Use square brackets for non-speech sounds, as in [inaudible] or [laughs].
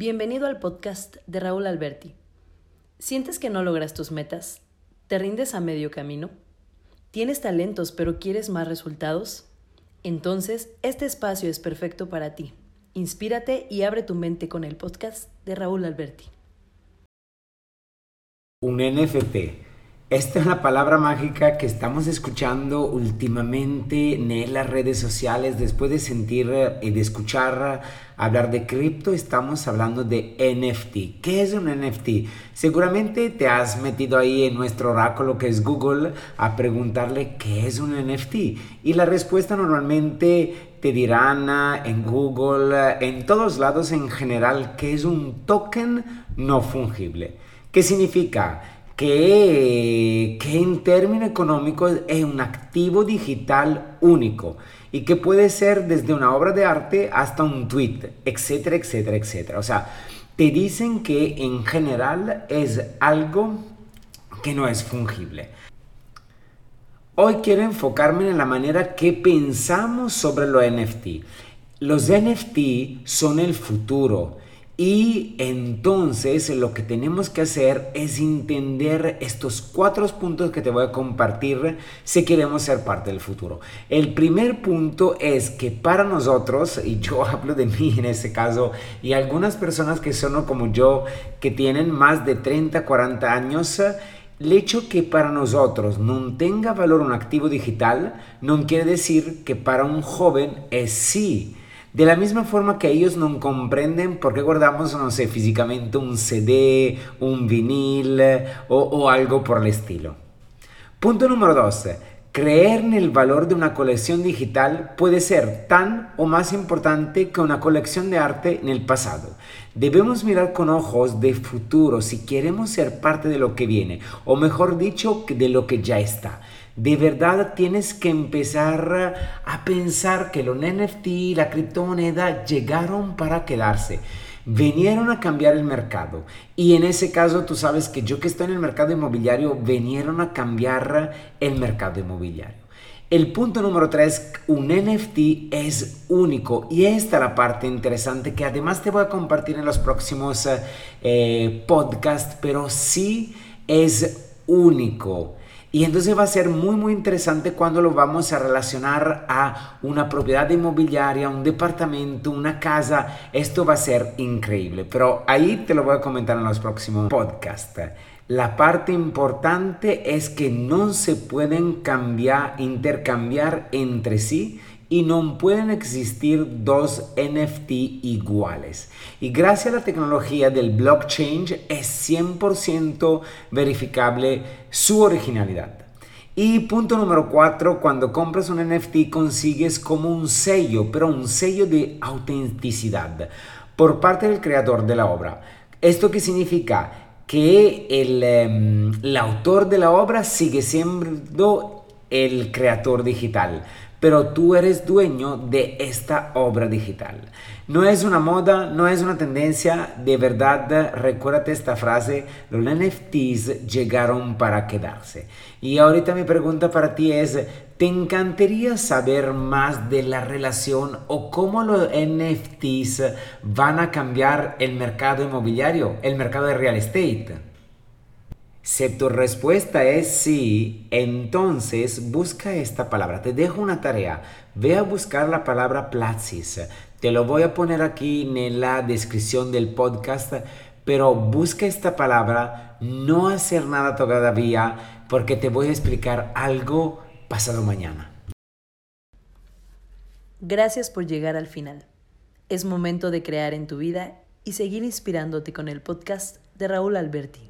Bienvenido al podcast de Raúl Alberti. ¿Sientes que no logras tus metas? ¿Te rindes a medio camino? ¿Tienes talentos pero quieres más resultados? Entonces, este espacio es perfecto para ti. Inspírate y abre tu mente con el podcast de Raúl Alberti. Un NFT esta es la palabra mágica que estamos escuchando últimamente en las redes sociales. Después de sentir y eh, de escuchar hablar de cripto, estamos hablando de NFT. ¿Qué es un NFT? Seguramente te has metido ahí en nuestro oráculo que es Google a preguntarle qué es un NFT. Y la respuesta normalmente te dirán ah, en Google, en todos lados en general, que es un token no fungible. ¿Qué significa? Que, en términos económicos es un activo digital único y que puede ser desde una obra de arte hasta un tweet, etcétera, etcétera, etcétera. O sea, te dicen que en general es algo que no es fungible. Hoy quiero enfocarme en la manera que pensamos sobre los NFT. Los NFT son el futuro y entonces lo que tenemos que hacer es entender estos cuatro puntos que te voy a compartir si queremos ser parte del futuro. El primer punto es que para nosotros, y yo [laughs] hablo de mí en este caso, y algunas personas que son como yo, que tienen más de 30, 40 años, el hecho que para nosotros no tenga valor un activo digital no quiere decir que para un joven es sí. De la misma forma que ellos no comprenden por qué guardamos, no sé, físicamente un CD, un vinil o, algo por el estilo. Punto número 2. Creer en el valor de una colección digital puede ser tan o más importante que una colección de arte en el pasado. Debemos mirar con ojos de futuro si queremos ser parte de lo que viene, o mejor dicho, de lo que ya está. De verdad tienes que empezar a pensar que los NFT y la criptomoneda llegaron para quedarse vinieron a cambiar el mercado. Y en ese caso, tú sabes que yo que estoy en el mercado inmobiliario, vinieron a cambiar el mercado inmobiliario. El punto número tres, un NFT es único y esta es la parte interesante que además te voy a compartir en los próximos eh, podcasts, pero sí es único. Y entonces va a ser muy muy interesante cuando lo vamos a relacionar a una propiedad inmobiliaria, un departamento, una casa. Esto va a ser increíble, pero ahí te lo voy a comentar en los próximos podcasts. La parte importante es que no se pueden cambiar, intercambiar entre sí y no pueden existir dos NFT iguales. Y gracias a la tecnología del blockchain es 100% verificable su originalidad. Y punto número 4, cuando compras un NFT consigues como un sello, pero un sello de autenticidad por parte del creador de la obra. ¿Esto qué significa? Que el, em, el autor de la obra sigue siendo el creador digital pero tú eres dueño de esta obra digital. No es una moda, no es una tendencia, de verdad recuérdate esta frase, los NFTs llegaron para quedarse. Y ahorita mi pregunta para ti es, ¿te encantaría saber más de la relación o cómo los NFTs van a cambiar el mercado inmobiliario, el mercado de real estate? Si tu respuesta es sí, entonces busca esta palabra. Te dejo una tarea. Ve a buscar la palabra Platsis. Te lo voy a poner aquí en la descripción del podcast, pero busca esta palabra. No hacer nada todavía porque te voy a explicar algo pasado mañana. Gracias por llegar al final. Es momento de crear en tu vida y seguir inspirándote con el podcast de Raúl Alberti.